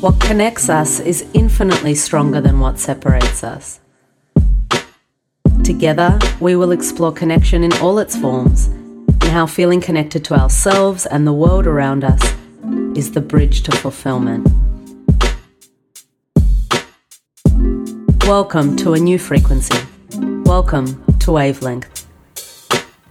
What connects us is infinitely stronger than what separates us. Together, we will explore connection in all its forms and how feeling connected to ourselves and the world around us is the bridge to fulfillment. Welcome to a new frequency. Welcome to Wavelength.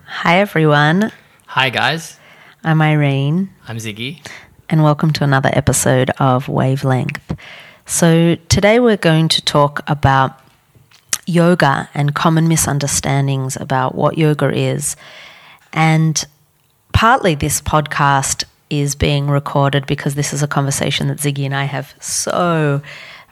Hi, everyone. Hi, guys. I'm Irene, I'm Ziggy. And welcome to another episode of Wavelength. So, today we're going to talk about yoga and common misunderstandings about what yoga is. And partly this podcast is being recorded because this is a conversation that Ziggy and I have so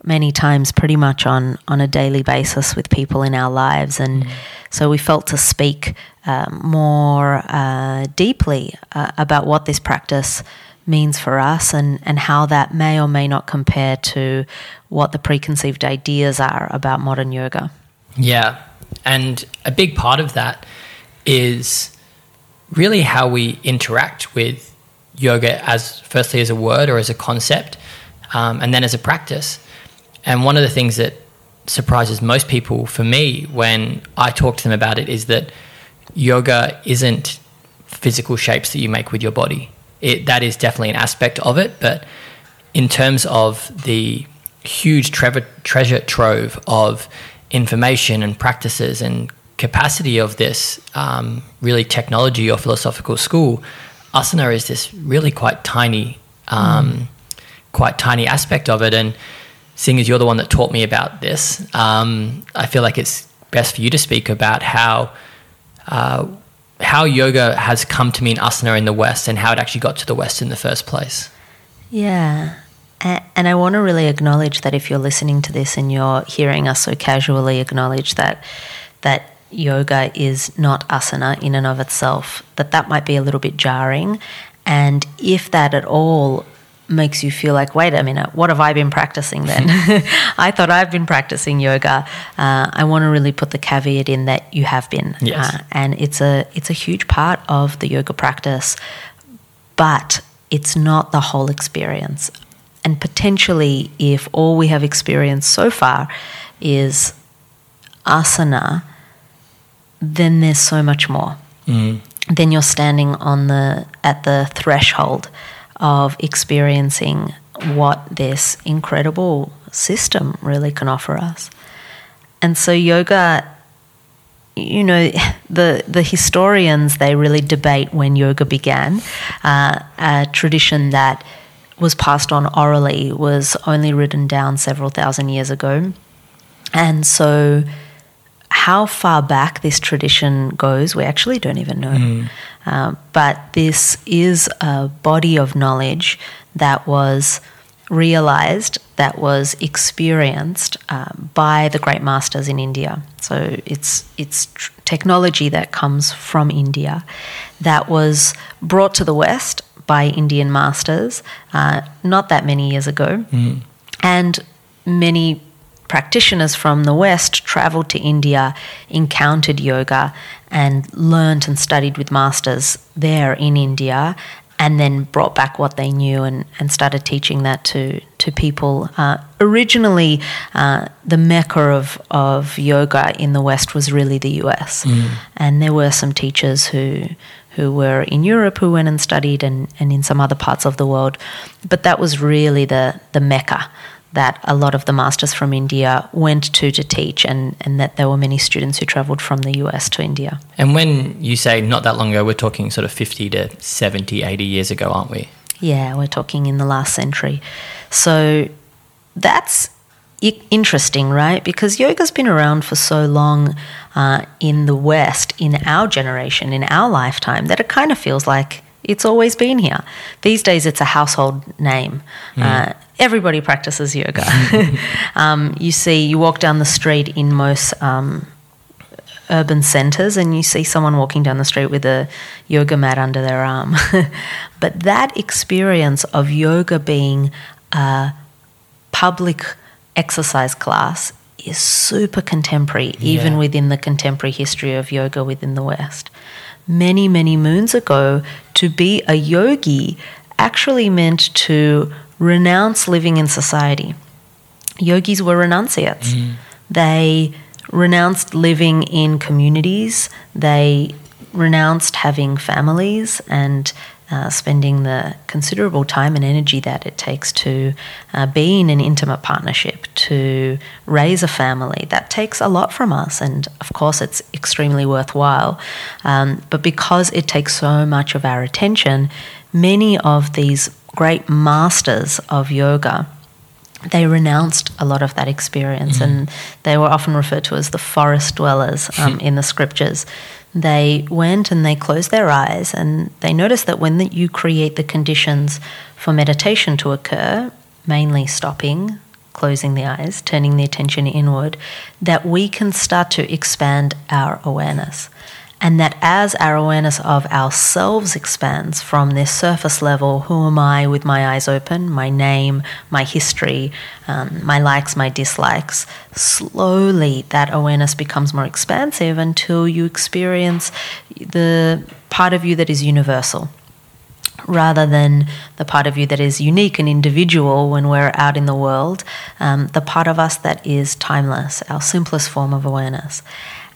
many times, pretty much on, on a daily basis with people in our lives. And so we felt to speak um, more uh, deeply uh, about what this practice means for us and, and how that may or may not compare to what the preconceived ideas are about modern yoga. Yeah. And a big part of that is really how we interact with yoga as firstly as a word or as a concept, um, and then as a practice. And one of the things that surprises most people for me when I talk to them about it is that yoga isn't physical shapes that you make with your body. It, that is definitely an aspect of it, but in terms of the huge treasure trove of information and practices and capacity of this um, really technology or philosophical school, asana is this really quite tiny, um, quite tiny aspect of it. And seeing as you're the one that taught me about this, um, I feel like it's best for you to speak about how uh, how yoga has come to mean asana in the West and how it actually got to the West in the first place. Yeah. And I want to really acknowledge that if you're listening to this and you're hearing us so casually acknowledge that that yoga is not asana in and of itself, that that might be a little bit jarring. And if that at all makes you feel like, wait a minute, what have I been practicing then? I thought I've been practicing yoga. Uh, I want to really put the caveat in that you have been, Yes. uh, and it's a it's a huge part of the yoga practice but it's not the whole experience. And potentially, if all we have experienced so far is asana, then there's so much more. Then you're standing on the at the threshold of experiencing what this incredible system really can offer us. And so yoga you know the the historians they really debate when yoga began uh, a tradition that was passed on orally was only written down several thousand years ago and so how far back this tradition goes we actually don't even know. Uh, but this is a body of knowledge that was realized that was experienced um, by the great masters in India. So it's it's tr- technology that comes from India that was brought to the West by Indian masters uh, not that many years ago, and many practitioners from the West traveled to India, encountered yoga, and learned and studied with masters there in India, and then brought back what they knew and, and started teaching that to, to people. Uh, originally, uh, the mecca of, of yoga in the West was really the US. And there were some teachers who, who were in Europe who went and studied and, and in some other parts of the world. But that was really the, the mecca that a lot of the masters from India went to to teach, and, and that there were many students who traveled from the US to India. And when you say not that long ago, we're talking sort of 50 to 70, 80 years ago, aren't we? Yeah, we're talking in the last century. So that's i- interesting, right? Because yoga's been around for so long uh, in the West, in our generation, in our lifetime, that it kind of feels like it's always been here. These days, it's a household name. Uh, everybody practices yoga. um, you see, you walk down the street in most um, urban centers and you see someone walking down the street with a yoga mat under their arm. but that experience of yoga being a public exercise class is super contemporary, even Yeah. within the contemporary history of yoga within the West. Many, many moons ago, to be a yogi actually meant to renounce living in society. Yogis were renunciates. Mm-hmm. They renounced living in communities. They renounced having families and uh, spending the considerable time and energy that it takes to uh, be in an intimate partnership, to raise a family. That takes a lot from us, and of course, it's extremely worthwhile. Um, but because it takes so much of our attention, many of these great masters of yoga they renounced a lot of that experience and they were often referred to as the forest dwellers um, in the scriptures. They went and they closed their eyes and they noticed that when you create the conditions for meditation to occur, mainly stopping, closing the eyes, turning the attention inward, that we can start to expand our awareness. And that as our awareness of ourselves expands from this surface level, who am I with my eyes open, my name, my history, um, my likes, my dislikes, slowly that awareness becomes more expansive until you experience the part of you that is universal rather than the part of you that is unique and individual when we're out in the world, um, the part of us that is timeless, our simplest form of awareness.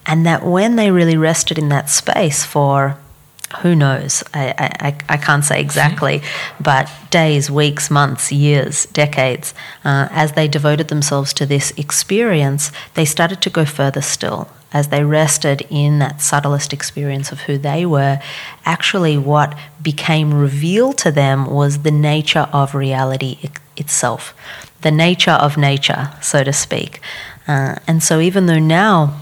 And that when they really rested in that space for who knows, I, I, I can't say exactly, but days, weeks, months, years, decades, uh, as they devoted themselves to this experience, they started to go further still. As they rested in that subtlest experience of who they were, actually, what became revealed to them was the nature of reality i- itself, the nature of nature, so to speak. Uh, and so, even though now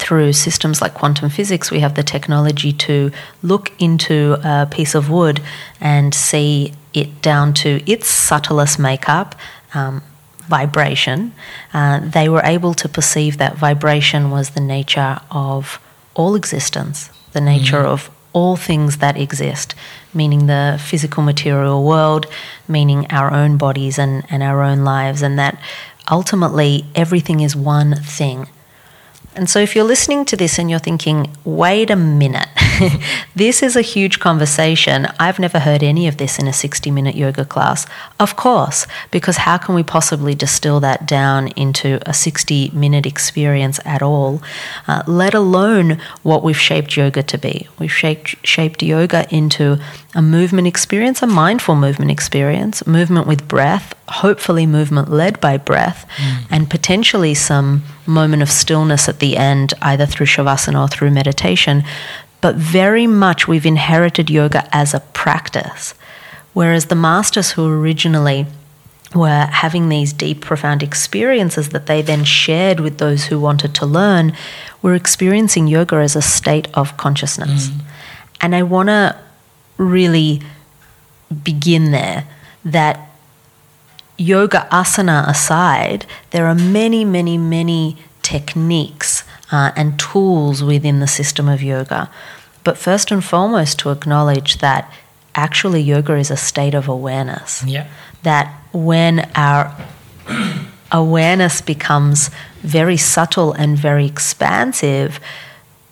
through systems like quantum physics, we have the technology to look into a piece of wood and see it down to its subtlest makeup, um, vibration. Uh, they were able to perceive that vibration was the nature of all existence, the nature of all things that exist, meaning the physical material world, meaning our own bodies and, and our own lives, and that ultimately everything is one thing. And so, if you're listening to this and you're thinking, wait a minute, this is a huge conversation. I've never heard any of this in a 60 minute yoga class. Of course, because how can we possibly distill that down into a 60 minute experience at all, uh, let alone what we've shaped yoga to be? We've shaped, shaped yoga into a movement experience, a mindful movement experience, movement with breath, hopefully movement led by breath, and potentially some moment of stillness at the end, either through shavasana or through meditation. But very much we've inherited yoga as a practice. Whereas the masters who originally were having these deep, profound experiences that they then shared with those who wanted to learn, were experiencing yoga as a state of consciousness. Mm. And I want to really begin there that yoga asana aside, there are many, many, many techniques uh, and tools within the system of yoga. But first and foremost, to acknowledge that actually yoga is a state of awareness. Yeah. That when our awareness becomes very subtle and very expansive,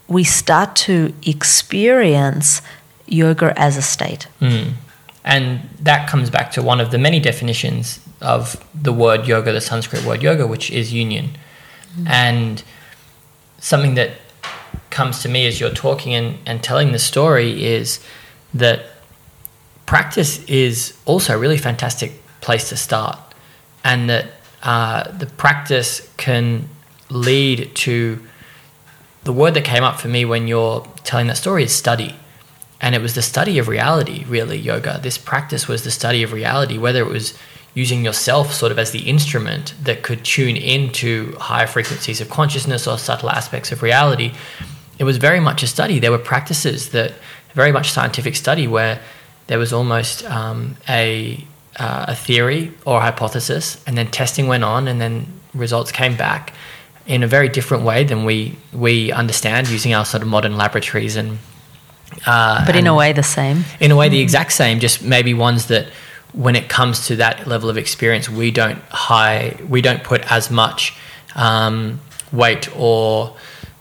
we start to experience yoga as a state. Mm. And that comes back to one of the many definitions of the word yoga, the Sanskrit word yoga, which is union. And something that comes to me as you're talking and, and telling the story is that practice is also a really fantastic place to start. And that uh, the practice can lead to the word that came up for me when you're telling that story is study. And it was the study of reality, really, yoga. This practice was the study of reality, whether it was using yourself sort of as the instrument that could tune into higher frequencies of consciousness or subtle aspects of reality. It was very much a study. There were practices that, very much scientific study, where there was almost um, a, uh, a theory or a hypothesis, and then testing went on, and then results came back in a very different way than we, we understand using our sort of modern laboratories and uh, But in and a way, the same. in a way the exact same just maybe ones that when it comes to that level of experience we don't high we don't put as much um, weight or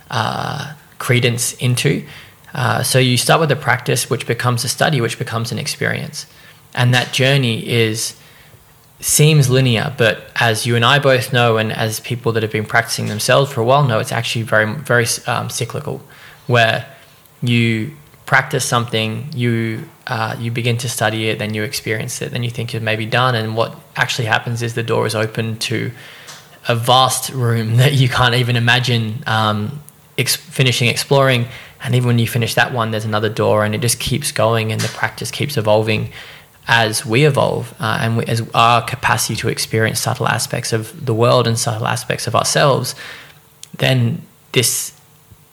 uh, credence into. Uh, so you start with a practice which becomes a study which becomes an experience. And that journey is seems linear, but as you and I both know, and as people that have been practicing themselves for a while know, it's actually very, very um, cyclical, where you practice something, you uh, you begin to study it, then you experience it, then you think you're maybe done, and what actually happens is the door is open to a vast room that you can't even imagine um, ex- finishing exploring. And even when you finish that one, there's another door, and it just keeps going, and the practice keeps evolving as we evolve uh, and we, as our capacity to experience subtle aspects of the world and subtle aspects of ourselves, then this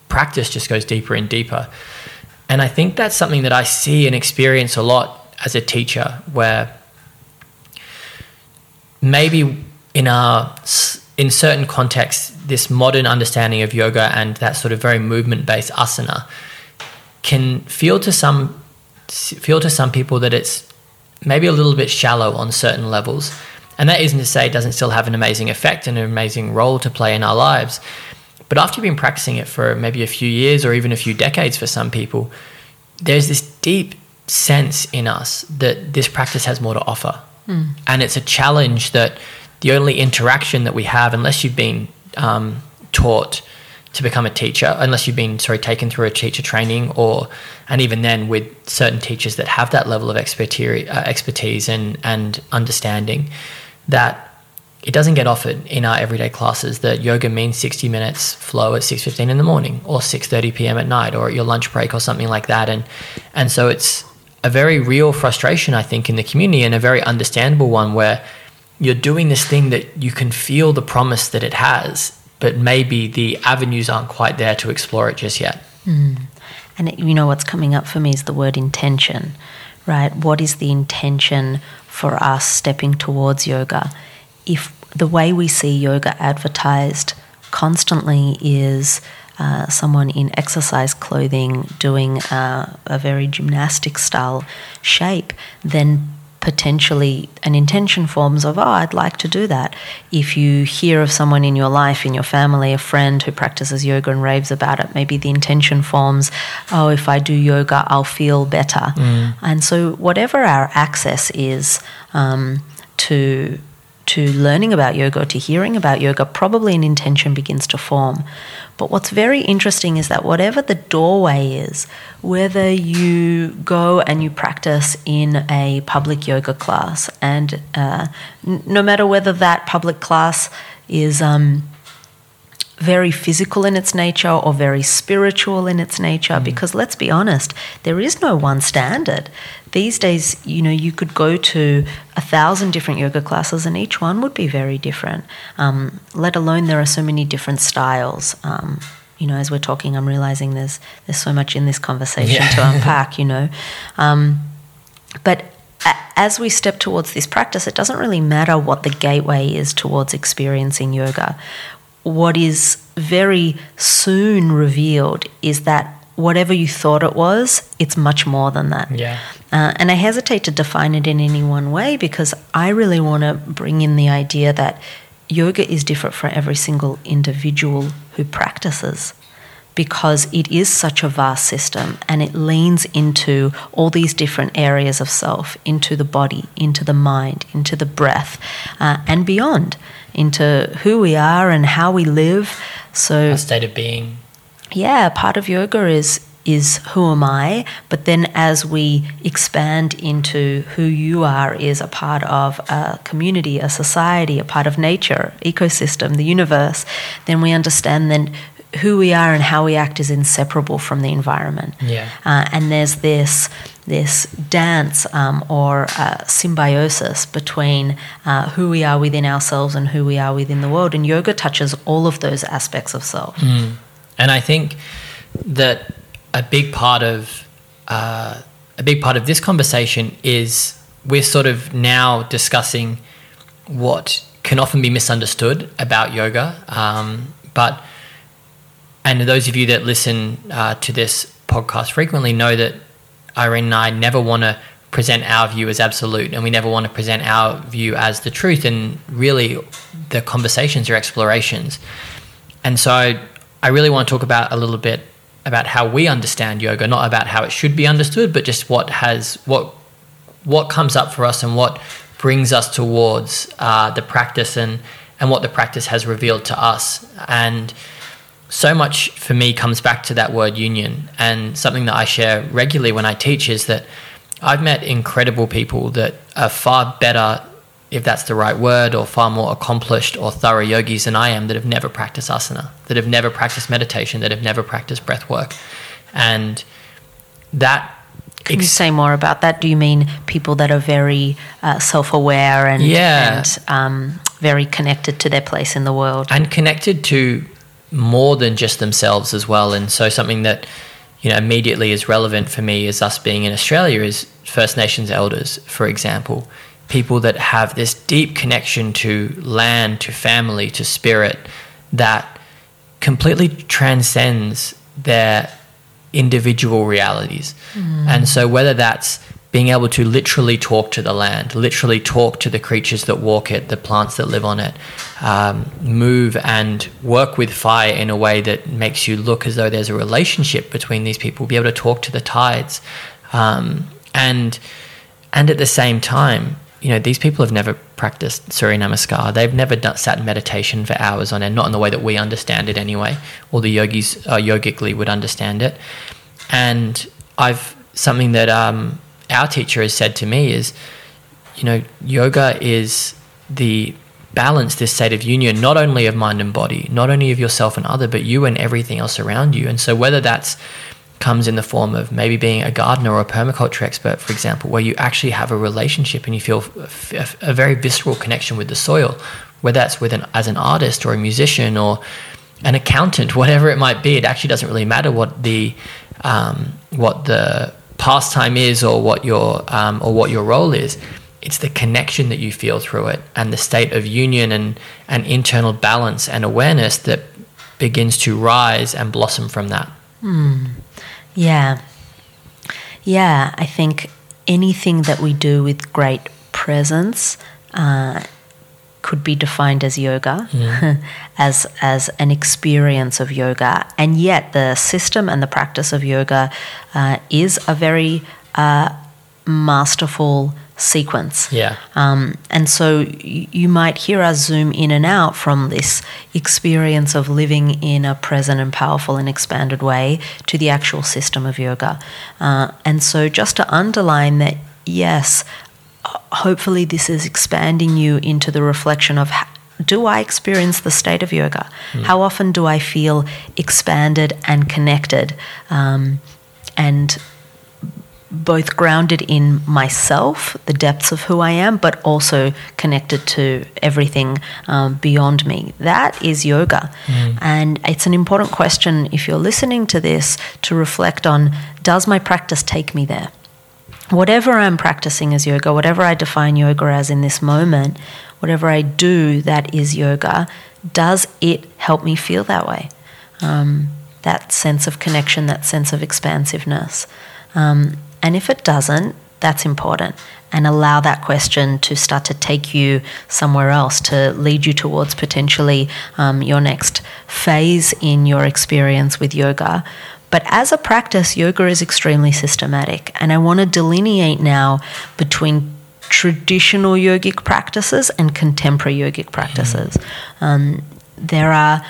practice just goes deeper and deeper. And I think that's something that I see and experience a lot as a teacher, where maybe in our in certain contexts, this modern understanding of yoga and that sort of very movement based asana can feel to some feel to some people that it's maybe a little bit shallow on certain levels. And that isn't to say it doesn't still have an amazing effect and an amazing role to play in our lives. But after you've been practicing it for maybe a few years or even a few decades for some people, there's this deep sense in us that this practice has more to offer. Mm. And it's a challenge that the only interaction that we have, unless you've been um, taught to become a teacher, unless you've been sorry taken through a teacher training, or and even then with certain teachers that have that level of expertise, uh, expertise and and understanding, that it doesn't get offered in our everyday classes. That yoga means sixty minutes flow at six fifteen in the morning, or six thirty p.m. at night, or at your lunch break, or something like that, and and so it's a very real frustration, I think, in the community, and a very understandable one where you're doing this thing that you can feel the promise that it has but maybe the avenues aren't quite there to explore it just yet. Mm. And it, you know what's coming up for me is the word intention, right? What is the intention for us stepping towards yoga? If the way we see yoga advertised constantly is uh, someone in exercise clothing doing uh, a very gymnastic style shape, then potentially an intention forms of, oh, I'd like to do that. If you hear of someone in your life, in your family, a friend who practices yoga and raves about it, maybe the intention forms, oh, if I do yoga, I'll feel better. Mm. And so, whatever our access is um, to to learning about yoga, to hearing about yoga, probably an intention begins to form. But what's very interesting is that whatever the doorway is, whether you go and you practice in a public yoga class, and uh, no matter whether that public class is um, very physical in its nature or very spiritual in its nature, mm. because let's be honest, there is no one standard. These days, you know, you could go to a thousand different yoga classes and each one would be very different, um, let alone there are so many different styles. Um, you know, as we're talking, I'm realizing there's there's so much in this conversation yeah. to unpack. You know, um, but as we step towards this practice, it doesn't really matter what the gateway is towards experiencing yoga. What is very soon revealed is that whatever you thought it was, it's much more than that. Yeah. Uh, and I hesitate to define it in any one way because I really want to bring in the idea that yoga is different for every single individual who practices because it is such a vast system and it leans into all these different areas of self into the body, into the mind, into the breath, uh, and beyond, into who we are and how we live. So, a state of being yeah, part of yoga is is who am I, but then as we expand into who you are is a part of a community, a society, a part of nature, ecosystem, the universe, then we understand then who we are and how we act is inseparable from the environment. Yeah. Uh, and there's this this dance um, or uh, symbiosis between uh, who we are within ourselves and who we are within the world. And yoga touches all of those aspects of self. Mm. And I think that a big part of uh, a big part of this conversation is we're sort of now discussing what can often be misunderstood about yoga, um, but and those of you that listen uh, to this podcast frequently know that Irene and I never want to present our view as absolute and we never want to present our view as the truth and really the conversations are explorations. And so I really want to talk about a little bit about how we understand yoga, not about how it should be understood, but just what has what what comes up for us and what brings us towards uh, the practice and and what the practice has revealed to us. And so much for me comes back to that word union. And something that I share regularly when I teach is that I've met incredible people that are far better, if that's the right word, or far more accomplished or thorough yogis than I am that have never practiced asana, that have never practiced meditation, that have never practiced breath work. And that can you say more about that? Do you mean people that are very uh, self-aware and, Yeah. and um, very connected to their place in the world? and connected to more than just themselves as well. And so something that you know immediately is relevant for me as us being in Australia is First Nations elders, for example, people that have this deep connection to land, to family, to spirit that completely transcends their individual realities. And so, whether that's being able to literally talk to the land, literally talk to the creatures that walk it, the plants that live on it, um, move and work with fire in a way that makes you look as though there's a relationship between these people, be able to talk to the tides. Um, and, and at the same time, you know, these people have never practiced Surya Namaskar. They've never done, sat in meditation for hours on end, not in the way that we understand it anyway, or the yogis uh, yogically would understand it. And I've something that um, our teacher has said to me is, you know, yoga is the balance, this state of union, not only of mind and body, not only of yourself and other, but you and everything else around you. And so whether that's comes in the form of maybe being a gardener or a permaculture expert, for example, where you actually have a relationship and you feel a, very visceral connection with the soil, whether that's with an, as an artist or a musician or an accountant, whatever it might be. It actually doesn't really matter what the um, what the pastime is or what your um, or what your role is. It's the connection that you feel through it and the state of union and, and internal balance and awareness that begins to rise and blossom from that. Yeah. Yeah, I think anything that we do with great presence uh, could be defined as yoga, as as an experience of yoga, and yet the system and the practice of yoga uh, is a very uh, masterful sequence. Yeah. Um, and so you might hear us zoom in and out from this experience of living in a present and powerful and expanded way to the actual system of yoga. Uh, and so just to underline that, yes, hopefully this is expanding you into the reflection of h- do I experience the state of yoga? How often do I feel expanded and connected? Um, and both grounded in myself, the depths of who I am, but also connected to everything um, beyond me. That is yoga. And it's an important question if you're listening to this to reflect on does my practice take me there? Whatever I'm practicing as yoga, whatever I define yoga as in this moment, whatever I do that is yoga, does it help me feel that way? um, that sense of connection, that sense of expansiveness. Um, and if it doesn't, that's important. And allow that question to start to take you somewhere else, to lead you towards potentially um, your next phase in your experience with yoga. But as a practice, yoga is extremely systematic. And I want to delineate now between traditional yogic practices and contemporary yogic practices. Um, there are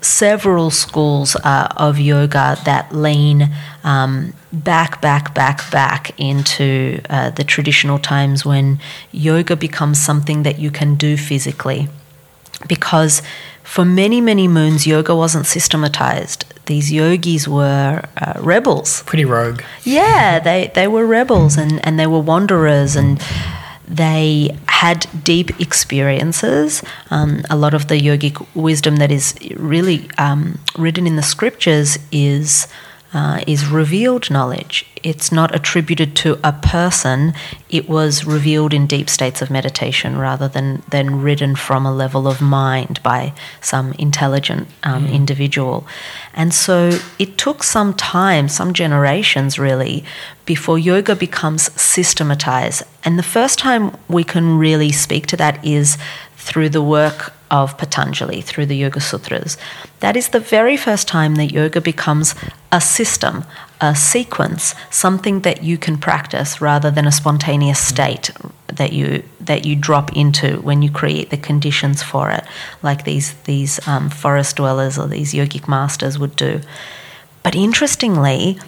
several schools uh, of yoga that lean um, back, back, back, back into uh, the traditional times when yoga becomes something that you can do physically. Because for many, many moons, yoga wasn't systematized. These yogis were uh, rebels. Pretty rogue. Yeah, they, they were rebels and, and they were wanderers and they had deep experiences. Um, a lot of the yogic wisdom that is really um, written in the scriptures is. Uh, is revealed knowledge. It's not attributed to a person. It was revealed in deep states of meditation rather than, than written from a level of mind by some intelligent um, individual. And so it took some time, some generations really, before yoga becomes systematized. And the first time we can really speak to that is through the work of Patanjali, through the Yoga Sutras. That is the very first time that yoga becomes a system, a sequence, something that you can practice rather than a spontaneous state that you that you drop into when you create the conditions for it, like these these um, forest dwellers or these yogic masters would do. But interestingly,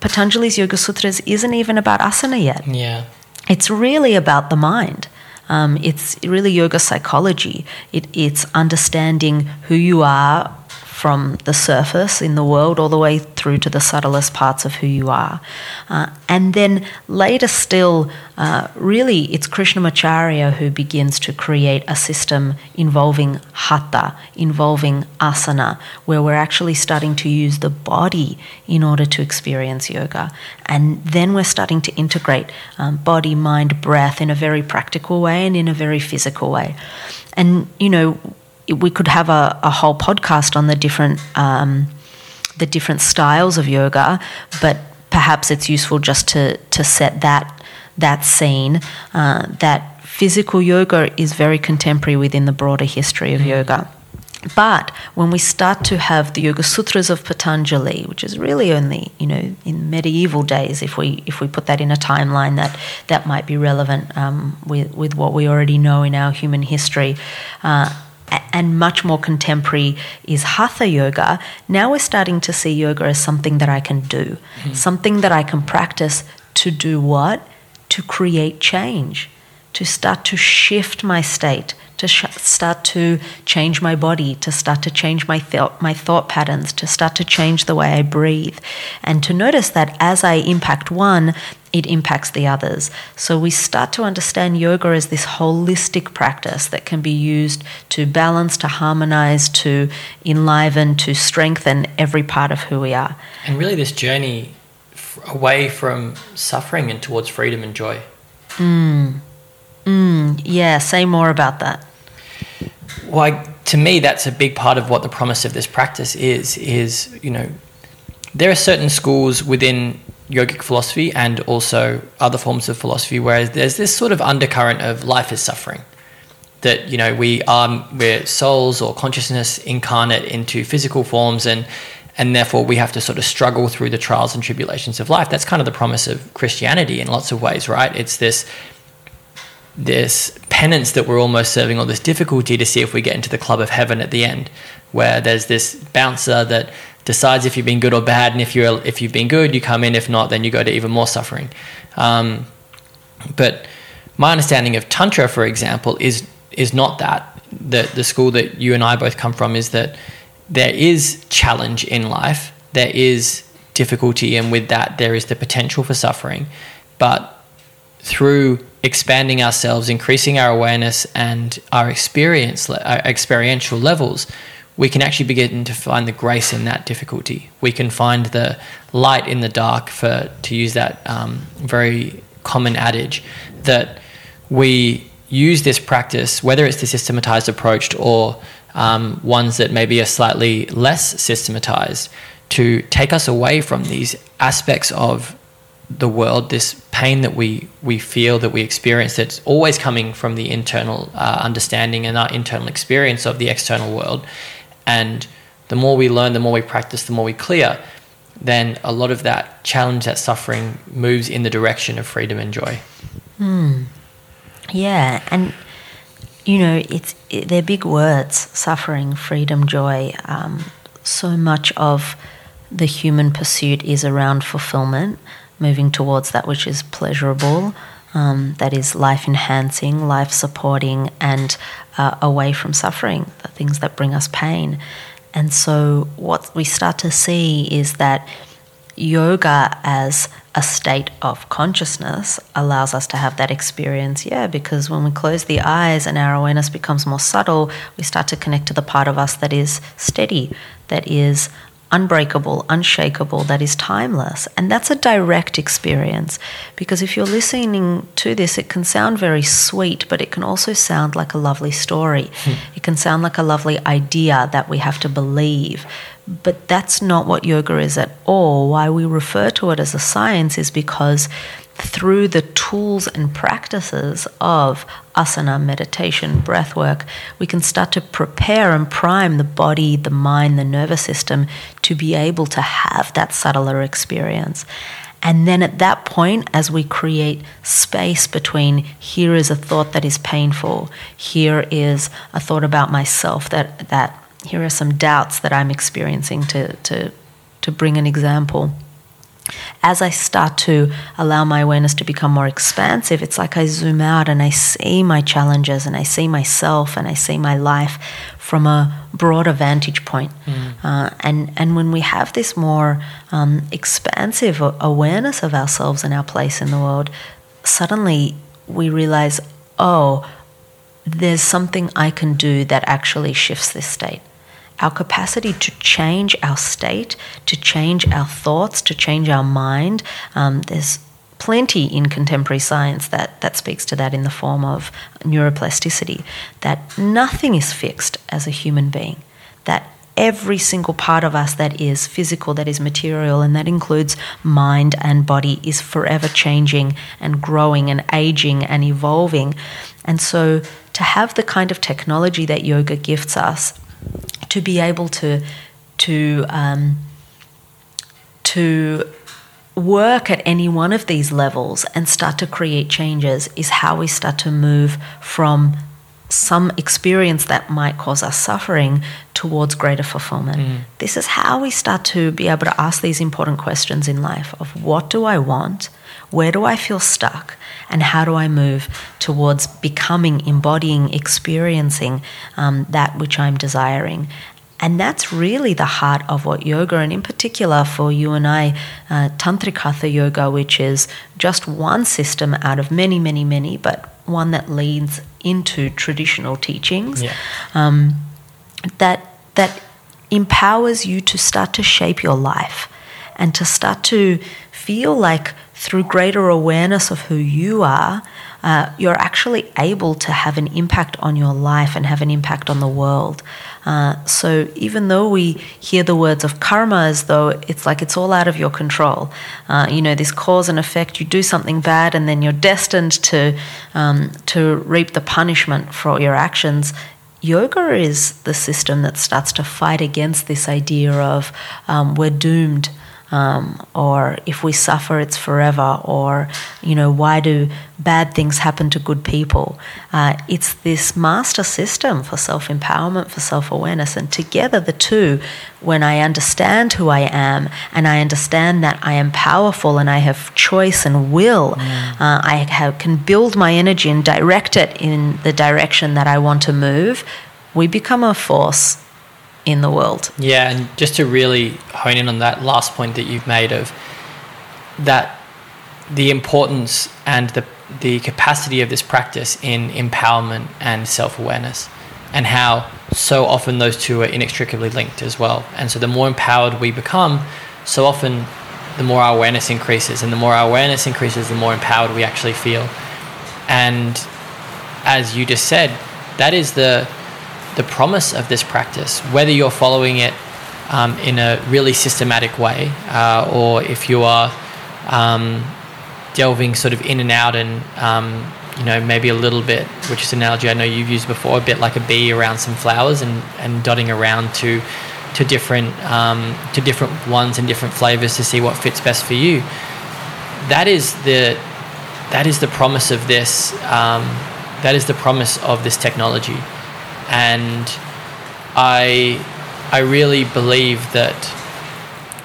Patanjali's Yoga Sutras isn't even about asana yet. Yeah. It's really about the mind. Um, it's really yoga psychology. It, it's understanding who you are from the surface in the world all the way through to the subtlest parts of who you are. Uh, and then later still, uh, really, it's Krishnamacharya who begins to create a system involving hatha, involving asana, where we're actually starting to use the body in order to experience yoga. And then we're starting to integrate um, body, mind, breath in a very practical way and in a very physical way. And, you know, we could have a, a whole podcast on the different um, the different styles of yoga, but perhaps it's useful just to to set that that scene uh, that physical yoga is very contemporary within the broader history of yoga. But when we start to have the Yoga Sutras of Patanjali, which is really only you know in medieval days, if we if we put that in a timeline that that might be relevant um, with with what we already know in our human history. Uh, and much more contemporary is hatha yoga. Now we're starting to see yoga as something that I can do, mm-hmm. something that I can practice to do what? To create change, to start to shift my state, to sh- start to change my body, to start to change my, th- my thought patterns, to start to change the way I breathe. And to notice that as I impact one, it impacts the others. So we start to understand yoga as this holistic practice that can be used to balance, to harmonize, to enliven, to strengthen every part of who we are. And really, this journey away from suffering and towards freedom and joy. Mm. Mm. Yeah, say more about that. Well, to me, that's a big part of what the promise of this practice is. Is you know, there are certain schools within yogic philosophy and also other forms of philosophy whereas there's this sort of undercurrent of life is suffering. That you know we are we're souls or consciousness incarnate into physical forms and and therefore we have to sort of struggle through the trials and tribulations of life. That's kind of the promise of Christianity in lots of ways, right? It's this this penance that we're almost serving or this difficulty to see if we get into the club of heaven at the end where there's this bouncer that decides if you've been good or bad and if you're if you've been good you come in. If not then you go to even more suffering. Um, but my understanding of tantra for example is is not that. The the school that you and I both come from is that there is challenge in life. There is difficulty and with that there is the potential for suffering. But through expanding ourselves, increasing our awareness and our experience, our experiential levels, we can actually begin to find the grace in that difficulty. We can find the light in the dark, for to use that um, very common adage, that we use this practice, whether it's the systematized approach or um, ones that maybe are slightly less systematized, to take us away from these aspects of the world, this pain that we, we feel, that we experience, that's always coming from the internal uh, understanding and our internal experience of the external world. And the more we learn, the more we practice, the more we clear, then a lot of that challenge, that suffering moves in the direction of freedom and joy. Hmm. Yeah. And, you know, it's, it, they're big words suffering, freedom, joy. Um, so much of the human pursuit is around fulfillment moving towards that which is pleasurable, um, that is life enhancing, life supporting, and uh, away from suffering, the things that bring us pain. And so, what we start to see is that yoga as a state of consciousness allows us to have that experience. Yeah, because when we close the eyes and our awareness becomes more subtle, we start to connect to the part of us that is steady, that is unbreakable, unshakable, that is timeless. And that's a direct experience because if you're listening to this, it can sound very sweet, but it can also sound like a lovely story. Hmm. It can sound like a lovely idea that we have to believe. But that's not what yoga is at all. Why we refer to it as a science is because through the tools and practices of asana, meditation, breath work, we can start to prepare and prime the body, the mind, the nervous system to be able to have that subtler experience. And then at that point, as we create space between here is a thought that is painful, here is a thought about myself that, that here are some doubts that I'm experiencing to, to, to bring an example as I start to allow my awareness to become more expansive, it's like I zoom out and I see my challenges and I see myself and I see my life from a broader vantage point. Mm. Uh, and, and when we have this more um, expansive awareness of ourselves and our place in the world, suddenly we realize, oh, there's something I can do that actually shifts this state our capacity to change our state, to change our thoughts, to change our mind. Um, there's plenty in contemporary science that, that speaks to that in the form of neuroplasticity, that nothing is fixed as a human being, that every single part of us that is physical, that is material, and that includes mind and body, is forever changing and growing and aging and evolving. And so, to have the kind of technology that yoga gifts us to be able to to um, to work at any one of these levels and start to create changes is how we start to move from some experience that might cause us suffering towards greater fulfillment. Mm. This is how we start to be able to ask these important questions in life of what do I want? Where do I feel stuck? And how do I move towards becoming, embodying, experiencing um, that which I'm desiring? And that's really the heart of what yoga, and in particular for you and I, uh, Tantric Hatha Yoga, which is just one system out of many, many, many, but one that leads into traditional teachings. Yeah. Um, that that empowers you to start to shape your life and to start to feel like through greater awareness of who you are, uh, you're actually able to have an impact on your life and have an impact on the world. Uh, so even though we hear the words of karma as though it's like it's all out of your control, uh, you know, this cause and effect, you do something bad and then you're destined to, um, to reap the punishment for your actions. Yoga is the system that starts to fight against this idea of um, we're doomed um, or if we suffer, it's forever, or you know, why do bad things happen to good people? Uh, it's this master system for self empowerment, for self awareness, and together the two, when I understand who I am and I understand that I am powerful and I have choice and will, mm. uh, I have, can build my energy and direct it in the direction that I want to move. We become a force in the world. Yeah, and just to really hone in on that last point that you've made of that the importance and the the capacity of this practice in empowerment and self-awareness and how so often those two are inextricably linked as well. And so the more empowered we become, so often the more our awareness increases and the more our awareness increases, the more empowered we actually feel. And as you just said, that is the the promise of this practice, whether you're following it um, in a really systematic way uh, or if you are um, delving sort of in and out and um, you know maybe a little bit which is an analogy I know you've used before a bit like a bee around some flowers and, and dotting around to to different um, to different ones and different flavors to see what fits best for you. That is the that is the promise of this um, that is the promise of this technology and I I really believe that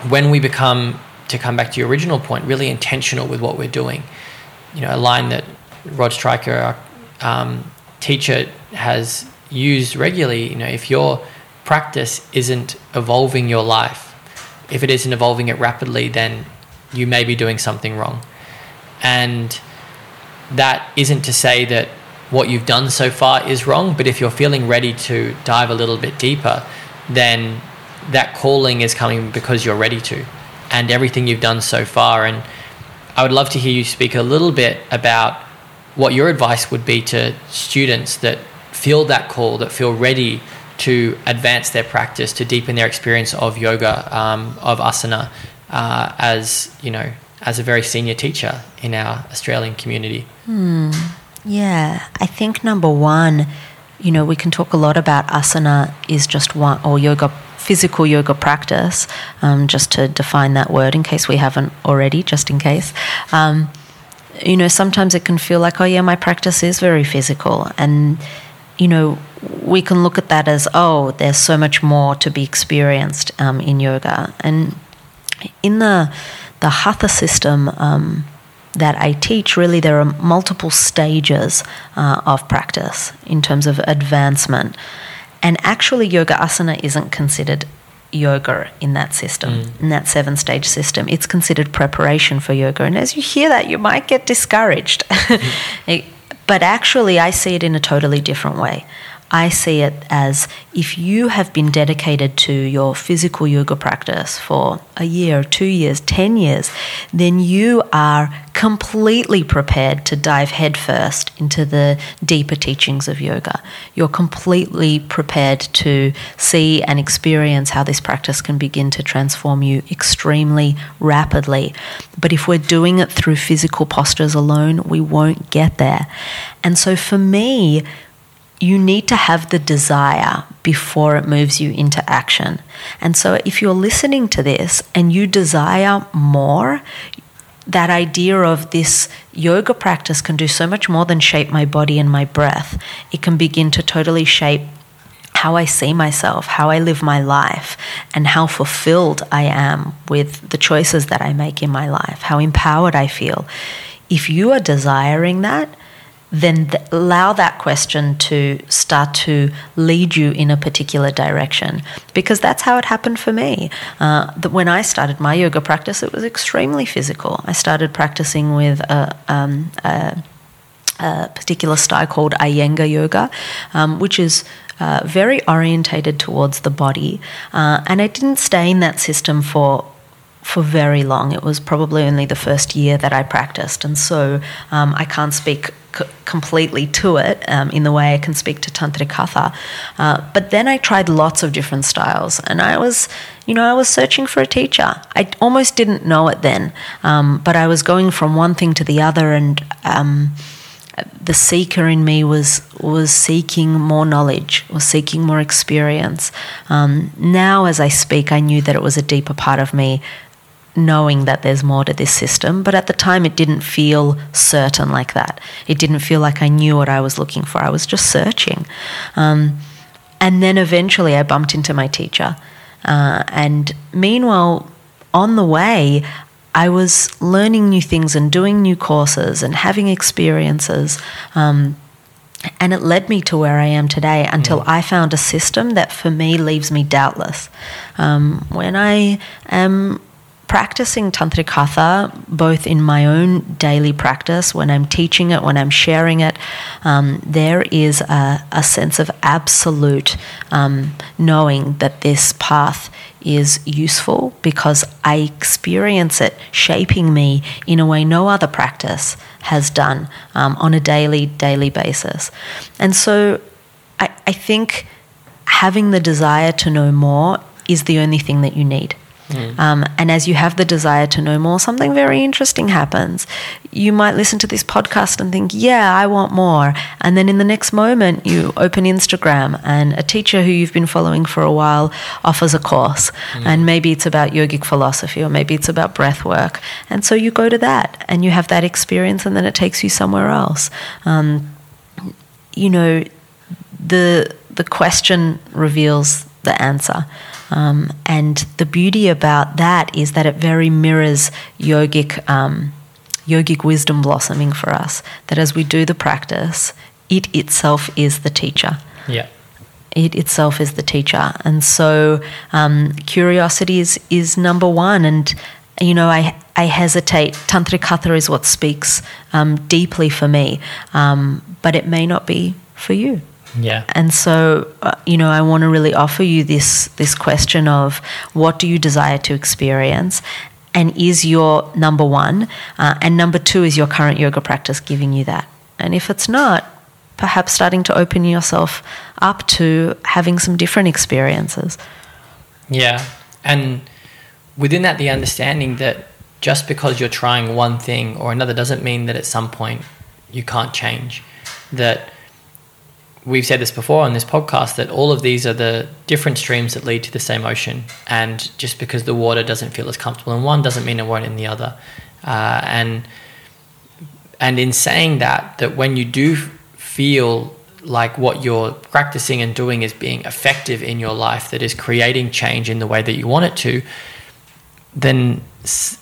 when we become to come back to your original point, really intentional with what we're doing. You know, a line that Rod Stryker, our um, teacher, has used regularly. You know, if your practice isn't evolving your life, if it isn't evolving it rapidly, then you may be doing something wrong. And that isn't to say that what you've done so far is wrong, but if you're feeling ready to dive a little bit deeper, then that calling is coming because you're ready to, and everything you've done so far. And I would love to hear you speak a little bit about what your advice would be to students that feel that call, that feel ready to advance their practice, to deepen their experience of yoga, um, of asana, uh, as you know, as a very senior teacher in our Australian community? Yeah, I think number one, you know, we can talk a lot about asana is just one, or yoga, physical yoga practice, um, just to define that word in case we haven't already, just in case. Um, you know, sometimes it can feel like, oh, yeah, my practice is very physical. And, you know, we can look at that as, oh, there's so much more to be experienced um, in yoga. And in the, the Hatha system, um, that I teach, really, there are multiple stages uh, of practice in terms of advancement. And actually, yoga asana isn't considered yoga in that system, in that seven stage system. It's considered preparation for yoga. And as you hear that, you might get discouraged. It- but actually, I see it in a totally different way. I see it as if you have been dedicated to your physical yoga practice for a year, two years, 10 years, then you are completely prepared to dive headfirst into the deeper teachings of yoga. You're completely prepared to see and experience how this practice can begin to transform you extremely rapidly. But if we're doing it through physical postures alone, we won't get there. And so for me, you need to have the desire before it moves you into action. And so if you're listening to this and you desire more, that idea of this yoga practice can do so much more than shape my body and my breath. It can begin to totally shape how I see myself, how I live my life, and how fulfilled I am with the choices that I make in my life, how empowered I feel. If you are desiring that, then th- allow that question to start to lead you in a particular direction because that's how it happened for me. Uh, that when I started my yoga practice, it was extremely physical. I started practicing with a, um, a a particular style called Iyengar yoga, um, which is uh, very orientated towards the body. Uh, and I didn't stay in that system for for very long. It was probably only the first year that I practiced, and so um, I can't speak completely to it um, in the way I can speak to tantric hatha. Uh, but then I tried lots of different styles, and I was, you know, I was searching for a teacher. I almost didn't know it then, um, but I was going from one thing to the other, and um, the seeker in me was was seeking more knowledge, was seeking more experience. Um, now, as I speak, I knew that it was a deeper part of me, knowing that there's more to this system. But at the time, it didn't feel certain like that. It didn't feel like I knew what I was looking for. I was just searching. Um, and then eventually, I bumped into my teacher. Uh, and meanwhile, on the way, I was learning new things and doing new courses and having experiences. Um, and it led me to where I am today until I found a system that for me leaves me doubtless. Um, when I am practicing Tantric Hatha, both in my own daily practice, when I'm teaching it, when I'm sharing it, um, there is a, a sense of absolute um, knowing that this path is useful because I experience it shaping me in a way no other practice has done um, on a daily, daily basis. And so I, I think having the desire to know more is the only thing that you need. Um, and as you have the desire to know more, something very interesting happens. You might listen to this podcast and think, yeah, I want more. And then in the next moment, you open Instagram and a teacher who you've been following for a while offers a course. And maybe it's about yogic philosophy or maybe it's about breath work. And so you go to that and you have that experience and then it takes you somewhere else. Um, you know, the the question reveals the answer. Um, and the beauty about that is that it very mirrors yogic um, yogic wisdom blossoming for us. That as we do the practice, it itself is the teacher. Yeah. It itself is the teacher, and so um, curiosity is is number one. And you know, I I hesitate. Tantric Hatha is what speaks um, deeply for me, um, but it may not be for you. Yeah. And so, uh, you know, I want to really offer you this this question of what do you desire to experience, and is your number one, uh, and number two is your current yoga practice giving you that. And if it's not, perhaps starting to open yourself up to having some different experiences. Yeah. And within that, the understanding that just because you're trying one thing or another doesn't mean that at some point you can't change. That we've said this before on this podcast that all of these are the different streams that lead to the same ocean. And just because the water doesn't feel as comfortable in one doesn't mean it won't in the other. Uh, and and in saying that, that when you do feel like what you're practicing and doing is being effective in your life, that is creating change in the way that you want it to, then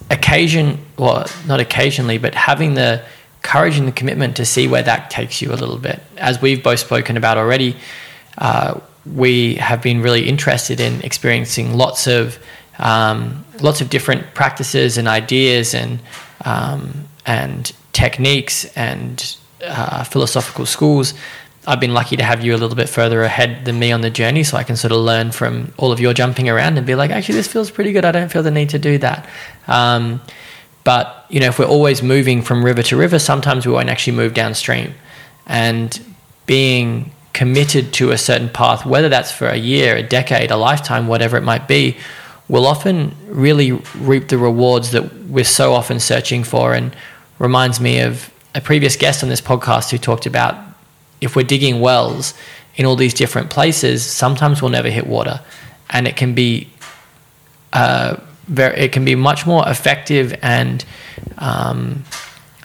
occasion, well, not occasionally, but having the courage and the commitment to see where that takes you a little bit. As we've both spoken about already, uh, we have been really interested in experiencing lots of um, lots of different practices and ideas and um, and techniques and uh, philosophical schools. I've been lucky to have you a little bit further ahead than me on the journey, so I can sort of learn from all of your jumping around and be like, actually, this feels pretty good. I don't feel the need to do that. Um, but you know, if we're always moving from river to river, sometimes we won't actually move downstream. And being committed to a certain path, whether that's for a year, a decade, a lifetime, whatever it might be, will often really reap the rewards that we're so often searching for. And reminds me of a previous guest on this podcast who talked about if we're digging wells in all these different places, sometimes we'll never hit water, and it can be uh, very, it can be much more effective and um,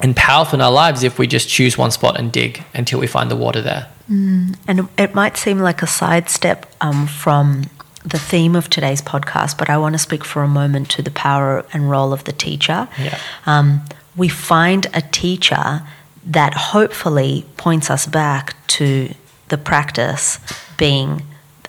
and powerful in our lives if we just choose one spot and dig until we find the water there. Mm, and it might seem like a sidestep um, from the theme of today's podcast, but I want to speak for a moment to the power and role of the teacher. Yeah. Um, we find a teacher that hopefully points us back to the practice being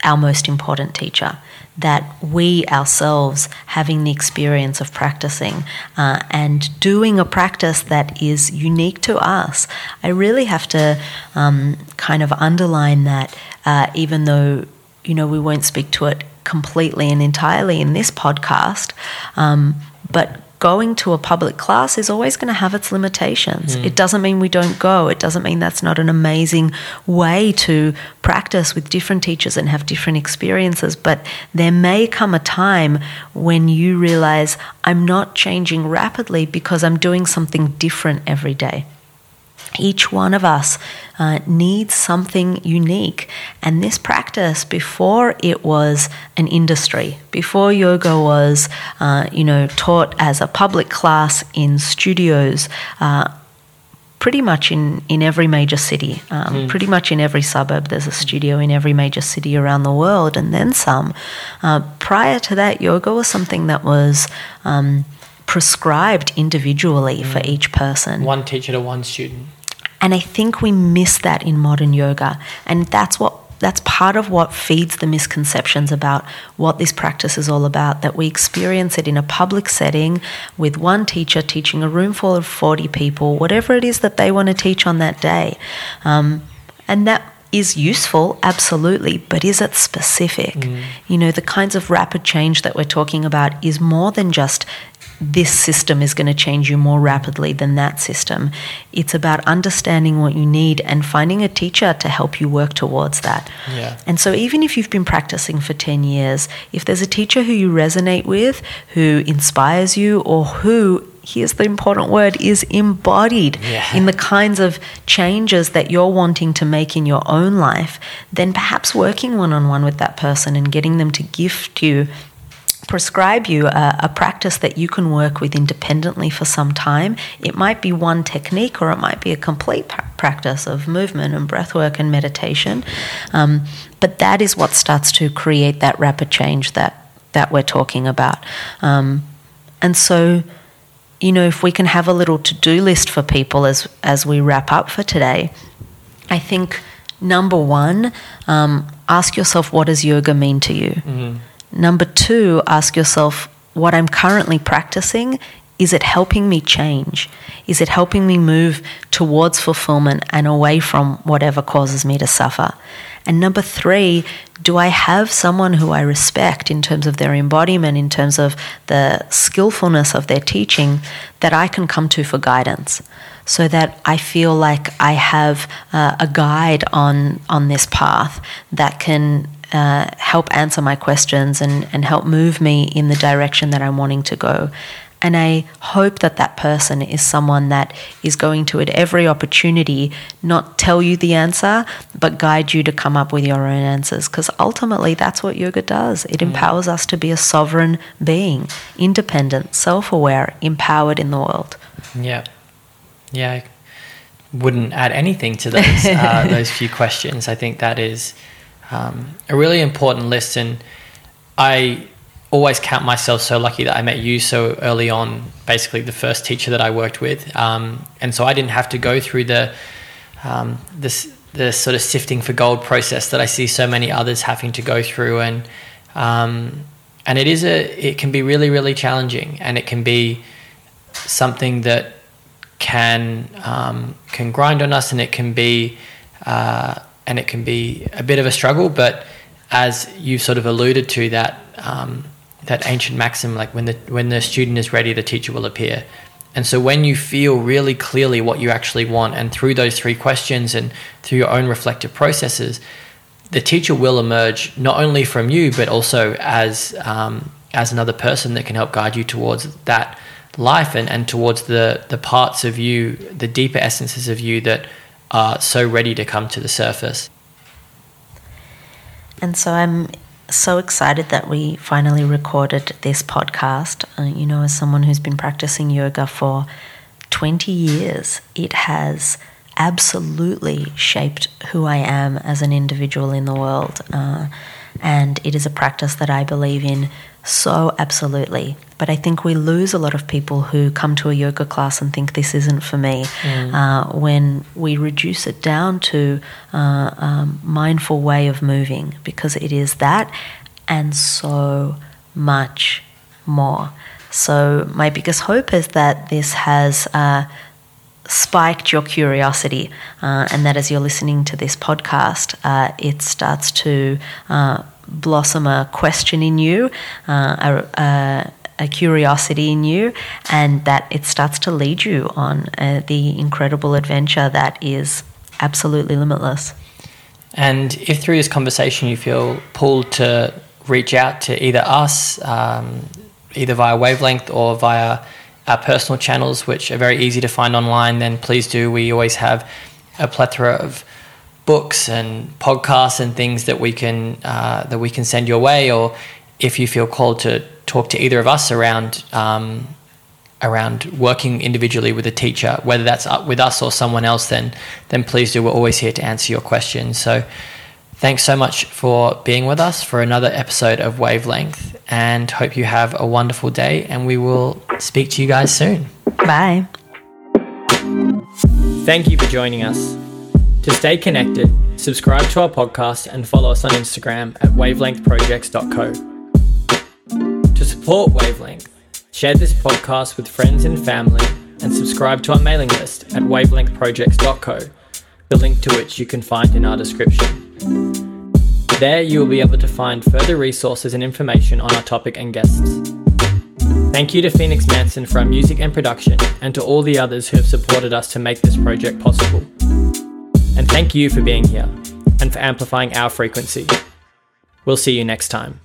our most important teacher that we ourselves having the experience of practicing uh, and doing a practice that is unique to us. I really have to um, kind of underline that, uh, even though you know we won't speak to it completely and entirely in this podcast, um, but going to a public class is always going to have its limitations. Mm. It doesn't mean we don't go. It doesn't mean that's not an amazing way to practice with different teachers and have different experiences. But there may come a time when you realize I'm not changing rapidly because I'm doing something different every day. Each one of us uh, needs something unique. And this practice, before it was an industry, before yoga was, uh, you know, taught as a public class in studios, uh, pretty much in, in every major city, um, mm. pretty much in every suburb, there's a studio in every major city around the world, and then some. Uh, prior to that, yoga was something that was. Um, prescribed individually mm. for each person. One teacher to one student. And I think we miss that in modern yoga. And that's what that's part of what feeds the misconceptions about what this practice is all about that we experience it in a public setting with one teacher teaching a room full of 40 people whatever it is that they want to teach on that day um, and that is useful absolutely but is it specific mm. you know the kinds of rapid change that we're talking about is more than just this system is going to change you more rapidly than that system. It's about understanding what you need and finding a teacher to help you work towards that. Yeah. And so, even if you've been practicing for 10 years, if there's a teacher who you resonate with, who inspires you, or who here's the important word is embodied yeah. in the kinds of changes that you're wanting to make in your own life, then perhaps working one on one with that person and getting them to gift you prescribe you a, a, practice that you can work with independently for some time. It might be one technique or it might be a complete pra- practice of movement and breath work and meditation. Um, but that is what starts to create that rapid change that, that we're talking about. Um, and so, you know, if we can have a little to do list for people as, as we wrap up for today, I think number one, um, ask yourself what does yoga mean to you? Mm-hmm. Number two, ask yourself what I'm currently practicing. Is it helping me change? Is it helping me move towards fulfillment and away from whatever causes me to suffer? And number three, do I have someone who I respect in terms of their embodiment, in terms of the skillfulness of their teaching, that I can come to for guidance? So that I feel like I have uh, a guide on, on this path that can uh, help answer my questions and, and help move me in the direction that I'm wanting to go. And I hope that that person is someone that is going to, at every opportunity, not tell you the answer, but guide you to come up with your own answers. Because ultimately, that's what yoga does. It empowers us to be a sovereign being, independent, self aware, empowered in the world. Yeah. Yeah. I wouldn't add anything to those, uh, those few questions. I think that is um, a really important list. And I always count myself so lucky that I met you so early on, basically the first teacher that I worked with. Um, and so I didn't have to go through the, um, this, the sort of sifting for gold process that I see so many others having to go through. And, um, and it is a, it can be really, really challenging and it can be something that can, um, can grind on us and it can be, uh, and it can be a bit of a struggle, but as you've sort of alluded to that, um, that ancient maxim like when the when the student is ready the teacher will appear. And so when you feel really clearly what you actually want and through those three questions and through your own reflective processes the teacher will emerge not only from you but also as um, as another person that can help guide you towards that life and, and towards the the parts of you the deeper essences of you that are so ready to come to the surface. And so i'm so excited that we finally recorded this podcast. Uh, you know, as someone who's been practicing yoga for 20 years, it has absolutely shaped who I am as an individual in the world. Uh, and it is a practice that I believe in so absolutely. But I think we lose a lot of people who come to a yoga class and think this isn't for me. Mm. Uh, when we reduce it down to uh, um, mindful way of moving, because it is that and so much more. So my biggest hope is that this has. Uh, spiked your curiosity, uh, and that as you're listening to this podcast, uh, it starts to uh, blossom a question in you, uh, a, a, a, curiosity in you, and that it starts to lead you on uh, the incredible adventure that is absolutely limitless. And if through this conversation you feel pulled to reach out to either us, um, either via wavelength or via our personal channels, which are very easy to find online, then please do. We always have a plethora of books and podcasts and things that we can uh, that we can send your way, or if you feel called to talk to either of us around um, around working individually with a teacher, whether that's with us or someone else, then then please do. We're always here to answer your questions. So. Thanks so much for being with us for another episode of Wavelength and hope you have a wonderful day and we will speak to you guys soon. Bye. Thank you for joining us. To stay connected, subscribe to our podcast and follow us on Instagram at wavelengthprojects.co. To support Wavelength, share this podcast with friends and family and subscribe to our mailing list at wavelengthprojects.co, the link to which you can find in our description. There you will be able to find further resources and information on our topic and guests. Thank you to Phoenix Manson for our music and production, and to all the others who have supported us to make this project possible. And thank you for being here and for amplifying our frequency. We'll see you next time.